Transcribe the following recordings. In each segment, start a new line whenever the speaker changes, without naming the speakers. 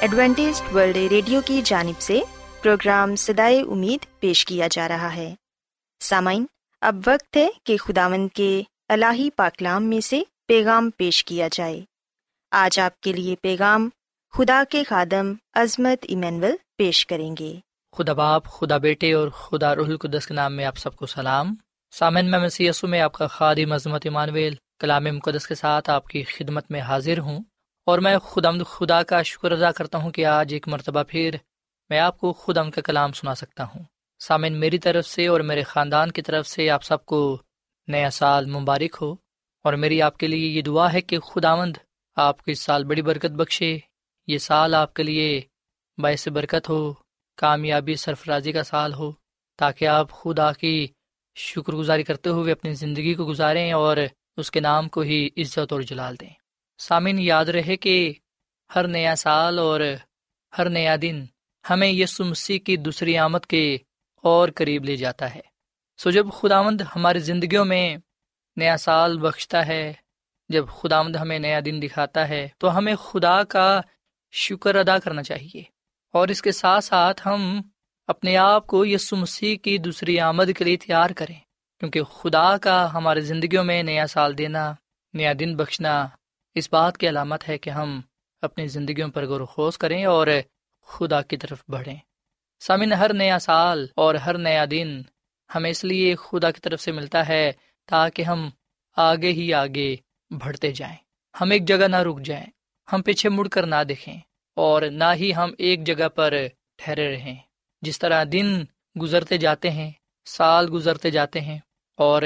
Adventist world radio کی جانب سے پروگرام سدائے امید پیش کیا جا رہا ہے۔ سامعین، اب وقت ہے کہ خداون کے الہی پاکلام میں سے پیغام پیش کیا جائے۔ آج آپ کے لیے پیغام خدا کے خادم عظمت ایمینول پیش کریں گے۔
خدا باپ، خدا بیٹے اور خدا رح القدس کے نام میں آپ سب کو سلام۔ سامن میں مسیسو میں آپ کا خادم عظمت ایمانویل کلام مقدس کے ساتھ آپ کی خدمت میں حاضر ہوں۔ اور میں خدا خدا کا شکر ادا کرتا ہوں کہ آج ایک مرتبہ پھر میں آپ کو خدا کا کلام سنا سکتا ہوں۔ سامن میری طرف سے اور میرے خاندان کی طرف سے آپ سب کو نیا سال مبارک ہو۔ اور میری آپ کے لیے یہ دعا ہے کہ خداوند آپ کو اس سال بڑی برکت بخشے۔ یہ سال آپ کے لیے باعث برکت ہو، کامیابی، سرفرازی کا سال ہو، تاکہ آپ خدا کی شکر گزاری کرتے ہوئے اپنی زندگی کو گزاریں اور اس کے نام کو ہی عزت اور جلال دیں۔ سامن یاد رہے کہ ہر نیا سال اور ہر نیا دن ہمیں یسو مسیح کی دوسری آمد کے اور قریب لے جاتا ہے۔ سو جب خداوند ہماری زندگیوں میں نیا سال بخشتا ہے، جب خداوند ہمیں نیا دن دکھاتا ہے، تو ہمیں خدا کا شکر ادا کرنا چاہیے۔ اور اس کے ساتھ ساتھ ہم اپنے آپ کو یسو مسیح کی دوسری آمد کے لیے تیار کریں۔ کیونکہ خدا کا ہماری زندگیوں میں نیا سال دینا، نیا دن بخشنا اس بات کی علامت ہے کہ ہم اپنی زندگیوں پر غور و خوص کریں اور خدا کی طرف بڑھیں۔ سامن ہر نیا سال اور ہر نیا دن ہمیں اس لیے خدا کی طرف سے ملتا ہے تاکہ ہم آگے ہی آگے بڑھتے جائیں۔ ہم ایک جگہ نہ رک جائیں، ہم پیچھے مڑ کر نہ دیکھیں اور نہ ہی ہم ایک جگہ پر ٹھہرے رہیں۔ جس طرح دن گزرتے جاتے ہیں، سال گزرتے جاتے ہیں اور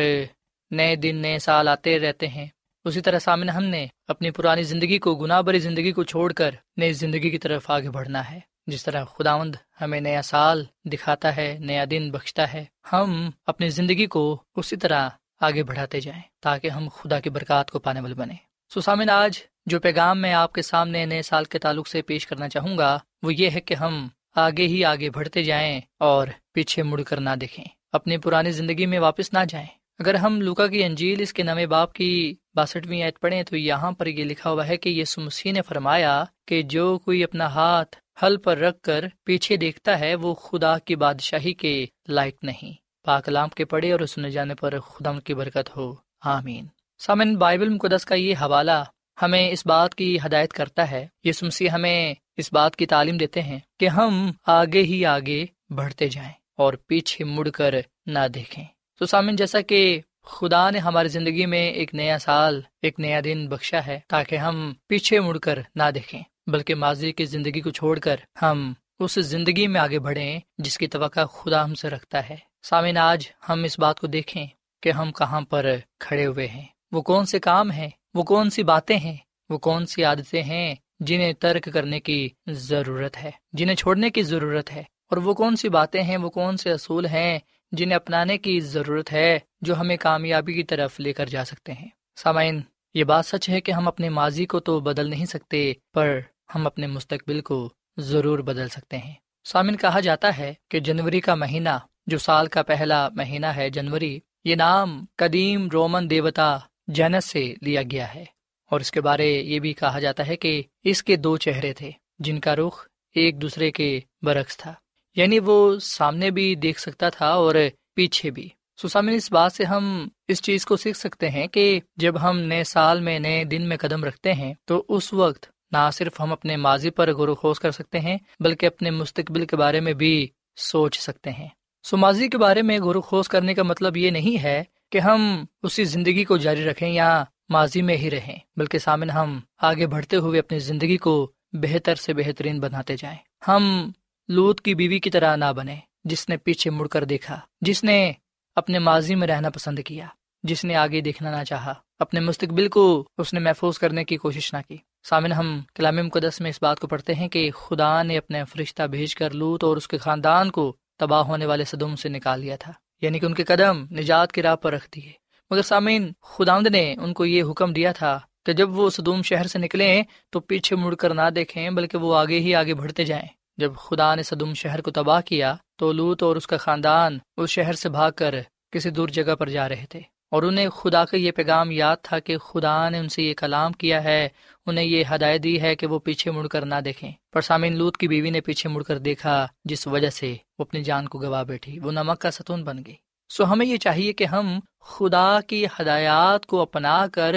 نئے دن نئے سال آتے رہتے ہیں اسی طرح سامنے ہم نے اپنی پرانی زندگی کو، گناہ بری زندگی کو چھوڑ کر نئی زندگی کی طرف آگے بڑھنا ہے۔ جس طرح خداوند ہمیں نیا سال دکھاتا ہے، نیا دن بخشتا ہے، ہم اپنی زندگی کو اسی طرح آگے بڑھاتے جائیں تاکہ ہم خدا کی برکات کو پانے والے بنے سامن آج جو پیغام میں آپ کے سامنے نئے سال کے تعلق سے پیش کرنا چاہوں گا، وہ یہ ہے کہ ہم آگے ہی آگے بڑھتے جائیں اور پیچھے مڑ کر نہ دیکھیں، اپنی پرانی زندگی میں واپس نہ جائیں۔ اگر ہم لوکا کی انجیل اس کے نئے باپ کی باسٹویں عید پڑھیں تو یہاں پر یہ لکھا ہوا ہے کہ یہ سمسی نے فرمایا کہ جو کوئی اپنا ہاتھ حل پر رکھ کر پیچھے دیکھتا ہے وہ خدا کی بادشاہی کے لائق نہیں۔ پاکلام کے پڑھے اور سنے جانے پر خدا کی برکت ہو۔ آمین۔ سامن بائبل مقدس کا یہ حوالہ ہمیں اس بات کی ہدایت کرتا ہے۔ یہ سمسی ہمیں اس بات کی تعلیم دیتے ہیں کہ ہم آگے ہی آگے بڑھتے جائیں اور پیچھے مڑ کر نہ دیکھیں۔ تو سامن، جیسا کہ خدا نے ہماری زندگی میں ایک نیا سال، ایک نیا دن بخشا ہے تاکہ ہم پیچھے مڑ کر نہ دیکھیں، بلکہ ماضی کی زندگی کو چھوڑ کر ہم اس زندگی میں آگے بڑھیں جس کی توقع خدا ہم سے رکھتا ہے۔ سامن، آج ہم اس بات کو دیکھیں کہ ہم کہاں پر کھڑے ہوئے ہیں۔ وہ کون سے کام ہیں؟ وہ کون سی باتیں ہیں؟ وہ کون سی عادتیں ہیں جنہیں ترک کرنے کی ضرورت ہے، جنہیں چھوڑنے کی ضرورت ہے؟ اور وہ کون سی باتیں ہیں؟ وہ کون سے اصول ہیں جنہیں اپنانے کی ضرورت ہے جو ہمیں کامیابی کی طرف لے کر جا سکتے ہیں۔ سامعین، یہ بات سچ ہے کہ ہم اپنے ماضی کو تو بدل نہیں سکتے، پر ہم اپنے مستقبل کو ضرور بدل سکتے ہیں۔ سامن کہا جاتا ہے کہ جنوری کا مہینہ، جو سال کا پہلا مہینہ ہے جنوری، یہ نام قدیم رومن دیوتا جینس سے لیا گیا ہے۔ اور اس کے بارے یہ بھی کہا جاتا ہے کہ اس کے دو چہرے تھے، جن کا رخ ایک دوسرے کے برعکس تھا۔ یعنی وہ سامنے بھی دیکھ سکتا تھا اور پیچھے بھی۔ سسامن، اس بات سے ہم اس چیز کو سیکھ سکتے ہیں کہ جب ہم نئے سال میں، نئے دن میں قدم رکھتے ہیں، تو اس وقت نہ صرف ہم اپنے ماضی پر غور و خوص کر سکتے ہیں، بلکہ اپنے مستقبل کے بارے میں بھی سوچ سکتے ہیں۔ سو ماضی کے بارے میں غور و خوص کرنے کا مطلب یہ نہیں ہے کہ ہم اسی زندگی کو جاری رکھیں یا ماضی میں ہی رہیں، بلکہ سامن، ہم آگے بڑھتے ہوئے اپنی زندگی کو بہتر سے بہترین بناتے جائیں۔ ہم لوت کی بیوی کی طرح نہ بنے، جس نے پیچھے مڑ کر دیکھا، جس نے اپنے ماضی میں رہنا پسند کیا، جس نے آگے دیکھنا نہ چاہا۔ اپنے مستقبل کو اس نے محفوظ کرنے کی کوشش نہ کی۔ سامن، ہم کلام مقدس میں اس بات کو پڑھتے ہیں کہ خدا نے اپنے فرشتہ بھیج کر لوت اور اس کے خاندان کو تباہ ہونے والے صدم سے نکال لیا تھا یعنی کہ ان کے قدم نجات کی راہ پر رکھ دیے۔ مگر سامعین خداوند نے ان کو یہ حکم دیا تھا کہ جب وہ صدوم شہر سے نکلے تو پیچھے مڑ کر نہ دیکھیں، بلکہ وہ آگے ہی آگے بڑھتے جائیں۔ جب خدا نے صدوم شہر کو تباہ کیا تو لوت اور اس کا خاندان اس شہر سے بھاگ کر کسی دور جگہ پر جا رہے تھے اور انہیں خدا کا یہ پیغام یاد تھا کہ خدا نے ان سے یہ کلام کیا ہے، انہیں یہ ہدایت دی ہے کہ وہ پیچھے مڑ کر نہ دیکھیں۔ پر سامعین، لوت کی بیوی نے پیچھے مڑ کر دیکھا، جس وجہ سے وہ اپنی جان کو گوا بیٹھی، وہ نمک کا ستون بن گئی۔ سو ہمیں یہ چاہیے کہ ہم خدا کی ہدایات کو اپنا کر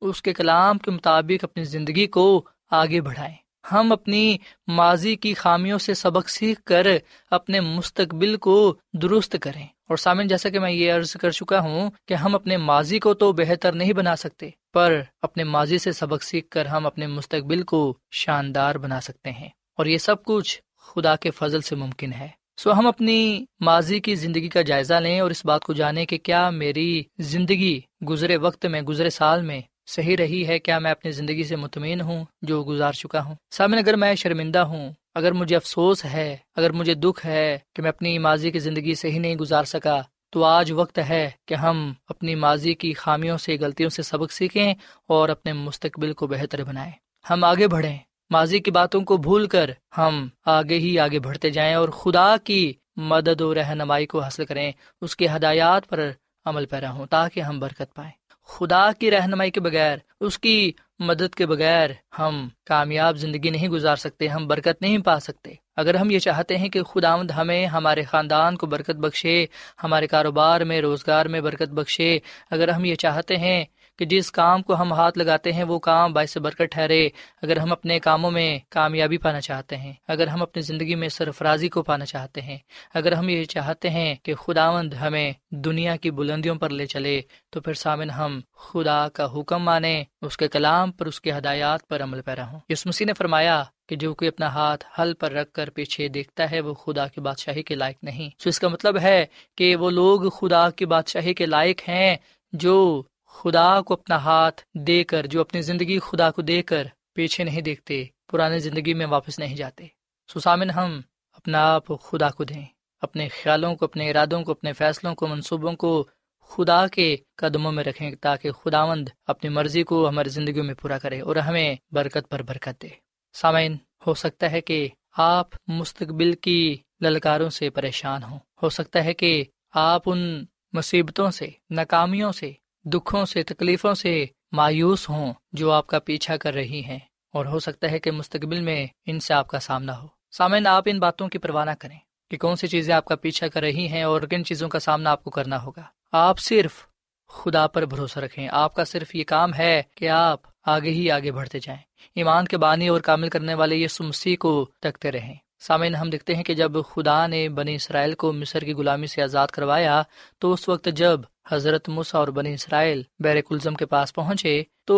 اس کے کلام کے مطابق اپنی زندگی کو آگے بڑھائیں۔ ہم اپنی ماضی کی خامیوں سے سبق سیکھ کر اپنے مستقبل کو درست کریں۔ اور سامن جیسا کہ میں یہ عرض کر چکا ہوں کہ ہم اپنے ماضی کو تو بہتر نہیں بنا سکتے، پر اپنے ماضی سے سبق سیکھ کر ہم اپنے مستقبل کو شاندار بنا سکتے ہیں۔ اور یہ سب کچھ خدا کے فضل سے ممکن ہے۔ سو ہم اپنی ماضی کی زندگی کا جائزہ لیں اور اس بات کو جانیں کہ کیا میری زندگی گزرے وقت میں، گزرے سال میں صحیح رہی ہے کیا میں اپنی زندگی سے مطمئن ہوں جو گزار چکا ہوں؟ سامن اگر میں شرمندہ ہوں، اگر مجھے افسوس ہے، اگر مجھے دکھ ہے کہ میں اپنی ماضی کی زندگی صحیح نہیں گزار سکا، تو آج وقت ہے کہ ہم اپنی ماضی کی خامیوں سے، غلطیوں سے سبق سیکھیں اور اپنے مستقبل کو بہتر بنائیں۔ ہم آگے بڑھیں۔ ماضی کی باتوں کو بھول کر ہم آگے ہی آگے بڑھتے جائیں اور خدا کی مدد و رہنمائی کو حاصل کریں، اس کی ہدایات پر عمل پیرا ہوں تاکہ ہم برکت پائیں۔ خدا کی رہنمائی کے بغیر، اس کی مدد کے بغیر ہم کامیاب زندگی نہیں گزار سکتے، ہم برکت نہیں پا سکتے۔ اگر ہم یہ چاہتے ہیں کہ خدا ہمیں، ہمارے خاندان کو برکت بخشے، ہمارے کاروبار میں، روزگار میں برکت بخشے، اگر ہم یہ چاہتے ہیں کہ جس کام کو ہم ہاتھ لگاتے ہیں، وہ کام باعث برکت ٹھہرے اگر ہم اپنے کاموں میں کامیابی پانا چاہتے ہیں، اگر ہم اپنی زندگی میں سرفرازی کو پانا چاہتے ہیں، اگر ہم یہ چاہتے ہیں کہ خداوند ہمیں دنیا کی بلندیوں پر لے چلے، تو پھر سامن ہم خدا کا حکم مانیں، اس کے کلام پر، اس کی ہدایات پر عمل پیرا ہوں۔ اس مسیح نے فرمایا کہ جو کوئی اپنا ہاتھ حل پر رکھ کر پیچھے دیکھتا ہے، وہ خدا کی بادشاہی کے لائق نہیں۔ تو اس کا مطلب ہے کہ وہ لوگ خدا کی بادشاہی کے لائق ہیں جو خدا کو اپنا ہاتھ دے کر، جو اپنی زندگی خدا کو دے کر پیچھے نہیں دیکھتے پرانی زندگی میں واپس نہیں جاتے۔ سسامن ہم اپنا آپ خدا کو دیں۔ اپنے خیالوں کو، اپنے ارادوں کو، اپنے فیصلوں کو، منصوبوں کو خدا کے قدموں میں رکھیں تاکہ خداوند اپنی مرضی کو ہماری زندگیوں میں پورا کرے اور ہمیں برکت پر برکت دے۔ سامعین ہو سکتا ہے کہ آپ مستقبل کی للکاروں سے پریشان ہوں۔ ہو سکتا ہے کہ آپ ان مصیبتوں سے، ناکامیوں سے دکھوں سے، تکلیفوں سے مایوس ہوں جو آپ کا پیچھا کر رہی ہیں۔ اور ہو سکتا ہے کہ مستقبل میں ان سے آپ کا سامنا ہو۔ سامعین، آپ ان باتوں کی پرواہ نہ کریں کہ کون سی چیزیں آپ کا پیچھا کر رہی ہیں اور کن چیزوں کا سامنا آپ کو کرنا ہوگا۔ آپ صرف خدا پر بھروسہ رکھیں۔ آپ کا صرف یہ کام ہے کہ آپ آگے ہی آگے بڑھتے جائیں۔ ایمان کے بانی اور کامل کرنے والے یہ سمسی کو تکتے رہیں۔ سامعین، ہم دیکھتے ہیں کہ جب خدا نے بنی اسرائیل کو مصر کی غلامی سے آزاد کروایا، تو اس وقت جب حضرت مسا اور بنی اسرائیل بیر الزم کے پاس پہنچے، تو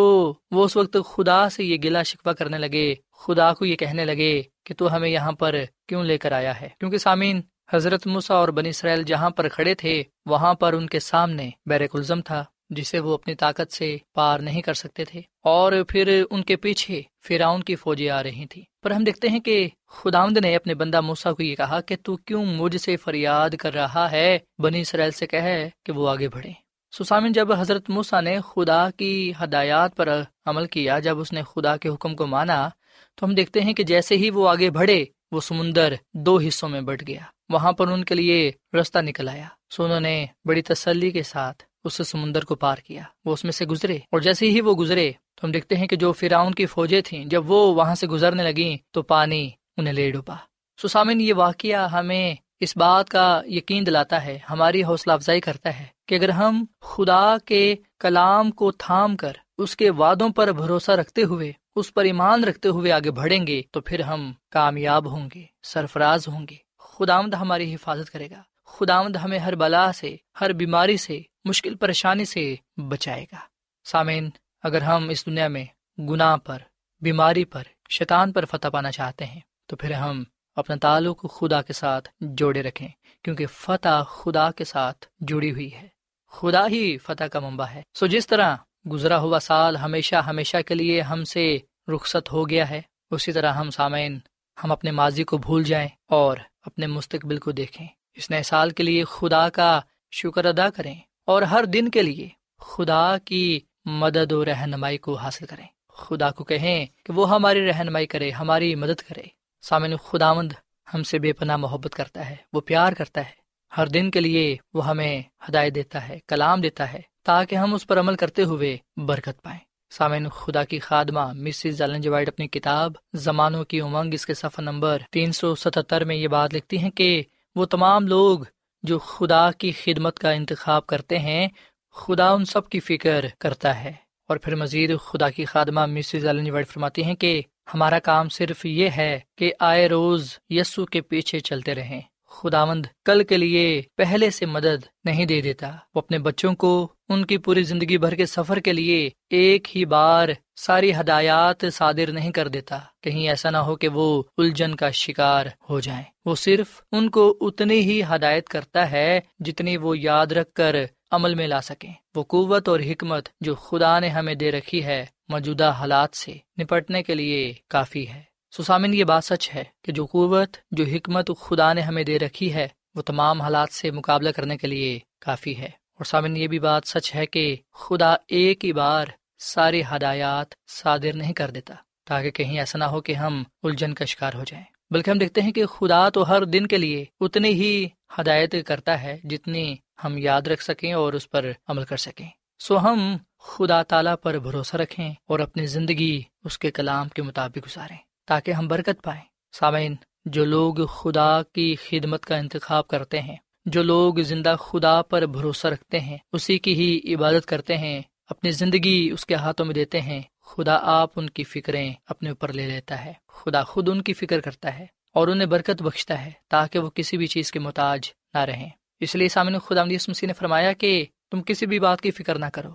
وہ اس وقت خدا سے یہ گلا شکوا کرنے لگے، خدا کو یہ کہنے لگے کہ تو ہمیں یہاں پر کیوں لے کر آیا ہے؟ کیونکہ سامعین، حضرت مسا اور بنی اسرائیل جہاں پر کھڑے تھے، وہاں پر ان کے سامنے بیر الزم تھا۔ جسے وہ اپنی طاقت سے پار نہیں کر سکتے تھے۔ اور پھر ان کے پیچھے فراؤن کی فوجیں آ رہی تھی پر ہم دیکھتے ہیں کہ خداوند نے اپنے بندہ موسا کو یہ کہا کہ تو کیوں مجھ سے فریاد کر رہا ہے؟ بنی اسرائیل سے کہے کہ وہ آگے بڑھے۔ سسامن جب حضرت موسا نے خدا کی ہدایات پر عمل کیا، جب اس نے خدا کے حکم کو مانا، تو ہم دیکھتے ہیں کہ جیسے ہی وہ آگے بڑھے، وہ سمندر دو حصوں میں بٹ گیا۔ وہاں پر ان کے لیے رستہ نکل آیا۔ سو انہوں نے بڑی تسلی کے ساتھ اس سمندر کو پار کیا۔ وہ اس میں سے گزرے۔ اور جیسے ہی وہ گزرے، تو ہم دیکھتے ہیں کہ جو فراؤن کی فوجیں تھیں، جب وہ وہاں سے گزرنے لگی تو پانی انہیں لے ڈوبا۔ سسامن یہ واقعہ ہمیں اس بات کا یقین دلاتا ہے، ہماری حوصلہ افزائی کرتا ہے کہ اگر ہم خدا کے کلام کو تھام کر اس کے وعدوں پر بھروسہ رکھتے ہوئے، اس پر ایمان رکھتے ہوئے آگے بڑھیں گے، تو پھر ہم کامیاب ہوں گے، سرفراز ہوں گے۔ خدا ہماری حفاظت کرے گا۔ خدا ہمیں ہر بلا سے، ہر بیماری سے مشکل پریشانی سے بچائے گا۔ سامعین، اگر ہم اس دنیا میں گناہ پر، بیماری پر، شیطان پر فتح پانا چاہتے ہیں، تو پھر ہم اپنا تعلق خدا کے ساتھ جوڑے رکھیں، کیونکہ فتح خدا کے ساتھ جڑی ہوئی ہے۔ خدا ہی فتح کا منبع ہے۔ سو جس طرح گزرا ہوا سال ہمیشہ ہمیشہ کے لیے ہم سے رخصت ہو گیا ہے، اسی طرح ہم سامعین، ہم اپنے ماضی کو بھول جائیں اور اپنے مستقبل کو دیکھیں۔ اس نئے سال کے لیے خدا کا شکر ادا کریں۔ اور ہر دن کے لیے خدا کی مدد و رہنمائی کو حاصل کریں۔ خدا کو کہیں کہ وہ ہماری رہنمائی کرے، ہماری مدد کرے۔ سامعین، خداوند ہم سے بے پناہ محبت کرتا ہے، وہ پیار کرتا ہے۔ ہر دن کے لیے وہ ہمیں ہدایت دیتا ہے، کلام دیتا ہے، تاکہ ہم اس پر عمل کرتے ہوئے برکت پائیں۔ سامعین، خدا کی خادمہ مسز وائٹ اپنی کتاب زمانوں کی امنگ، اس کے صفحہ نمبر تین سو ستہتر میں یہ بات لکھتی ہیں کہ وہ تمام لوگ جو خدا کی خدمت کا انتخاب کرتے ہیں، خدا ان سب کی فکر کرتا ہے۔ اور پھر مزید خدا کی خادمہ مسز جی وائٹ فرماتی ہیں کہ ہمارا کام صرف یہ ہے کہ آئے روز یسو کے پیچھے چلتے رہیں۔ خداوند کل کے لیے پہلے سے مدد نہیں دے دیتا۔ وہ اپنے بچوں کو ان کی پوری زندگی بھر کے سفر کے لیے ایک ہی بار ساری ہدایات صادر نہیں کر دیتا۔ کہیں ایسا نہ ہو کہ وہ الجھن کا شکار ہو جائیں۔ وہ صرف ان کو اتنی ہی ہدایت کرتا ہے جتنی وہ یاد رکھ کر عمل میں لا سکیں۔ وہ قوت اور حکمت جو خدا نے ہمیں دے رکھی ہے، موجودہ حالات سے نپٹنے کے لیے کافی ہے۔ سسامن، یہ بات سچ ہے کہ جو قوت، جو حکمت خدا نے ہمیں دے رکھی ہے، وہ تمام حالات سے مقابلہ کرنے کے لیے کافی ہے۔ اور سامن، یہ بھی بات سچ ہے کہ خدا ایک ہی بار ساری ہدایات صادر نہیں کر دیتا، تاکہ کہیں ایسا نہ ہو کہ ہم الجھن کا شکار ہو جائیں۔ بلکہ ہم دیکھتے ہیں کہ خدا تو ہر دن کے لیے اتنی ہی ہدایت کرتا ہے جتنی ہم یاد رکھ سکیں اور اس پر عمل کر سکیں۔ سو ہم خدا تعالیٰ پر بھروسہ رکھیں اور اپنی زندگی اس کے کلام کے مطابق گزاریں، تاکہ ہم برکت پائیں۔ سامعین، جو لوگ خدا کی خدمت کا انتخاب کرتے ہیں، جو لوگ زندہ خدا پر بھروسہ رکھتے ہیں، اسی کی ہی عبادت کرتے ہیں۔ اپنی زندگی اس کے ہاتھوں میں دیتے ہیں۔ خدا آپ ان کی فکریں اپنے اوپر لے لیتا ہے۔ خدا خود ان کی فکر کرتا ہے اور انہیں برکت بخشتا ہے تاکہ وہ کسی بھی چیز کے محتاج نہ رہیں۔ اس لیے سامنے خدا مسیح نے فرمایا کہ تم کسی بھی بات کی فکر نہ کرو۔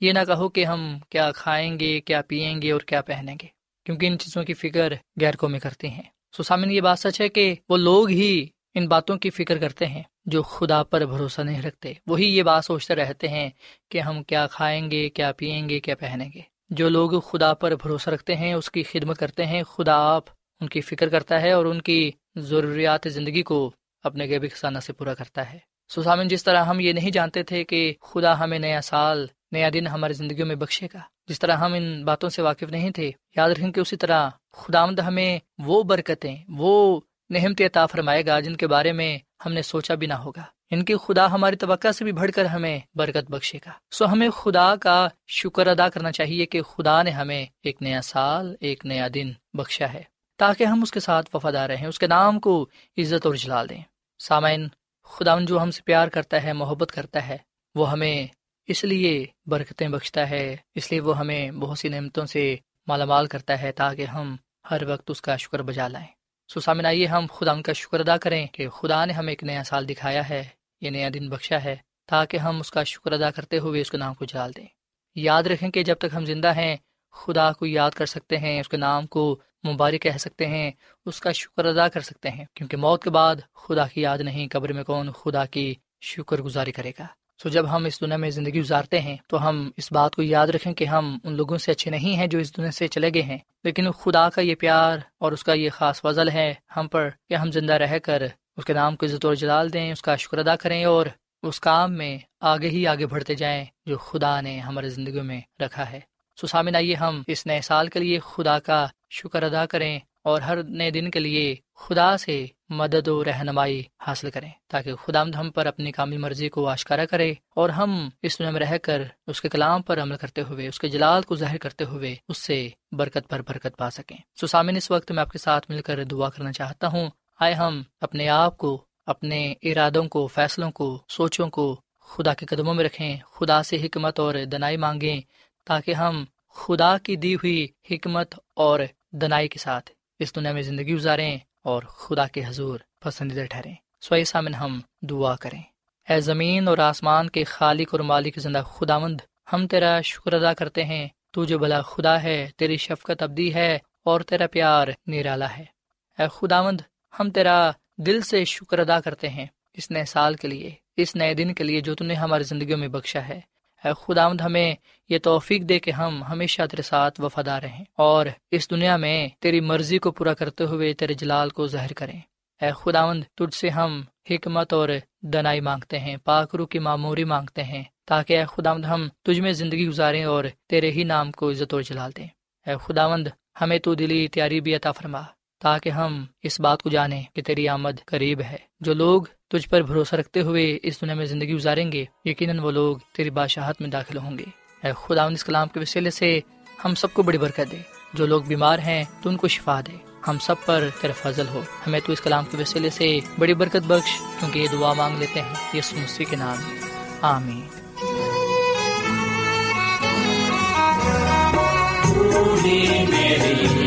یہ نہ کہو کہ ہم کیا کھائیں گے، کیا پئیں گے اور کیا پہنیں گے، کیونکہ ان چیزوں کی فکر غیر قومی کرتی ہیں۔ سو سامن یہ بات سچ ہے کہ وہ لوگ ہی ان باتوں کی فکر کرتے ہیں جو خدا پر بھروسہ نہیں رکھتے۔ وہی یہ بات سوچتے رہتے ہیں کہ ہم کیا کھائیں گے، کیا پئیں گے، کیا پہنیں گے۔ جو لوگ خدا پر بھروسہ رکھتے ہیں، اس کی خدمت کرتے ہیں۔ خدا آپ ان کی فکر کرتا ہے اور ان کی ضروریات زندگی کو اپنے غیبی خزانہ سے پورا کرتا ہے۔ سسامن جس طرح ہم یہ نہیں جانتے تھے کہ خدا ہمیں نیا سال، نیا دن ہماری زندگیوں میں بخشے گا، جس طرح ہم ان باتوں سے واقف نہیں تھے، یاد رکھیں کہ اسی طرح خدامد ہمیں وہ برکتیں، وہ نہمت عطا فرمائے گا، جن کے بارے میں ہم نے سوچا بھی نہ ہوگا۔ ان کی خدا ہماری توقع سے بھی بڑھ کر ہمیں برکت بخشے گا۔ سو ہمیں خدا کا شکر ادا کرنا چاہیے کہ خدا نے ہمیں ایک نیا سال، ایک نیا دن بخشا ہے، تاکہ ہم اس کے ساتھ وفادار رہیں، اس کے نام کو عزت اور جلال دیں۔ سامعین خدا جو ہم سے پیار کرتا ہے، محبت کرتا ہے، وہ ہمیں اس لیے برکتیں بخشتا ہے، اس لیے وہ ہمیں بہت سی نعمتوں سے مالا مال کرتا ہے، تاکہ ہم ہر وقت اس کا شکر بجا لائیں۔ سو سامن آئیے ہم خدا ان کا شکر ادا کریں کہ خدا نے ہمیں ایک نیا سال دکھایا ہے، یہ نیا دن بخشا ہے، تاکہ ہم اس کا شکر ادا کرتے ہوئے اس کے نام کو جال دیں۔ یاد رکھیں کہ جب تک ہم زندہ ہیں، خدا کو یاد کر سکتے ہیں، اس کے نام کو مبارک کہہ سکتے ہیں، اس کا شکر ادا کر سکتے ہیں، کیونکہ موت کے بعد خدا کی یاد نہیں، قبر میں کون خدا کی شکر گزاری کرے گا؟ سو جب ہم اس دنیا میں زندگی گزارتے ہیں، تو ہم اس بات کو یاد رکھیں کہ ہم ان لوگوں سے اچھے نہیں ہیں جو اس دنیا سے چلے گئے ہیں۔ لیکن خدا کا یہ پیار اور اس کا یہ خاص فضل ہے ہم پر کہ ہم زندہ رہ کر اس کے نام کو عزت اور جلال دیں، اس کا شکر ادا کریں اور اس کام میں آگے ہی آگے بڑھتے جائیں جو خدا نے ہمارے زندگی میں رکھا ہے۔ سو سامن آئیے ہم اس نئے سال کے لیے خدا کا شکر ادا کریں اور ہر نئے دن کے لیے خدا سے مدد و رہنمائی حاصل کریں تاکہ خدا ہم پر اپنی کامل مرضی کو آشکارا کرے اور ہم اس دنیا میں رہ کر اس کے کلام پر عمل کرتے ہوئے، اس کے جلال کو ظاہر کرتے ہوئے اس سے برکت پر برکت پا سکیں۔ سو سامن اس وقت میں آپ کے ساتھ مل کر دعا کرنا چاہتا ہوں۔ آئے ہم اپنے آپ کو، اپنے ارادوں کو، فیصلوں کو، سوچوں کو خدا کے قدموں میں رکھیں، خدا سے حکمت اور دنائی مانگیں تاکہ ہم خدا کی دی ہوئی حکمت اور دنائی کے ساتھ اس دنیا میں زندگی گزاریں۔ اور خدا کے حضور پسندیدہ ٹھہریں۔ سوئی سامن ہم دعا کریں۔ اے زمین اور آسمان کے خالق اور مالک زندہ خداوند، ہم تیرا شکر ادا کرتے ہیں۔ تو جو بھلا خدا ہے، تیری شفقت ابدی ہے اور تیرا پیار نرالا ہے۔ اے خداوند، ہم تیرا دل سے شکر ادا کرتے ہیں۔ اس نئے سال کے لیے، اس نئے دن کے لیے جو تم نے ہماری زندگیوں میں بخشا ہے۔ اے خداوند ہمیں یہ توفیق دے کہ ہم ہمیشہ تیرے ساتھ وفادار رہیں اور اس دنیا میں تیری مرضی کو پورا کرتے ہوئے تیرے جلال کو ظاہر کریں۔ اے خداوند، تجھ سے ہم حکمت اور دنائی مانگتے ہیں پاکرو کی معموری مانگتے ہیں، تاکہ اے خداوند ہم تجھ میں زندگی گزاریں اور تیرے ہی نام کو عزت و جلال دیں۔ اے خداوند، ہمیں تو دلی تیاری بھی عطا فرما، تاکہ ہم اس بات کو جانیں کہ تیری آمد قریب ہے۔ جو لوگ تجھ پر بھروسہ رکھتے ہوئے اس دنیا میں زندگی گزاریں گے، یقیناً وہ لوگ تیری بادشاہت میں داخل ہوں گے۔ اے خدا اس کلام کے وسیلے سے ہم سب کو بڑی برکت دے۔ جو لوگ بیمار ہیں، تو ان کو شفا دے۔ ہم سب پر تیرا فضل ہو۔ ہمیں تو اس کلام کے وسیلے سے بڑی برکت بخش، کیونکہ یہ دعا مانگ لیتے ہیں۔ یس مسیح کے نام۔ آمین۔ میری میری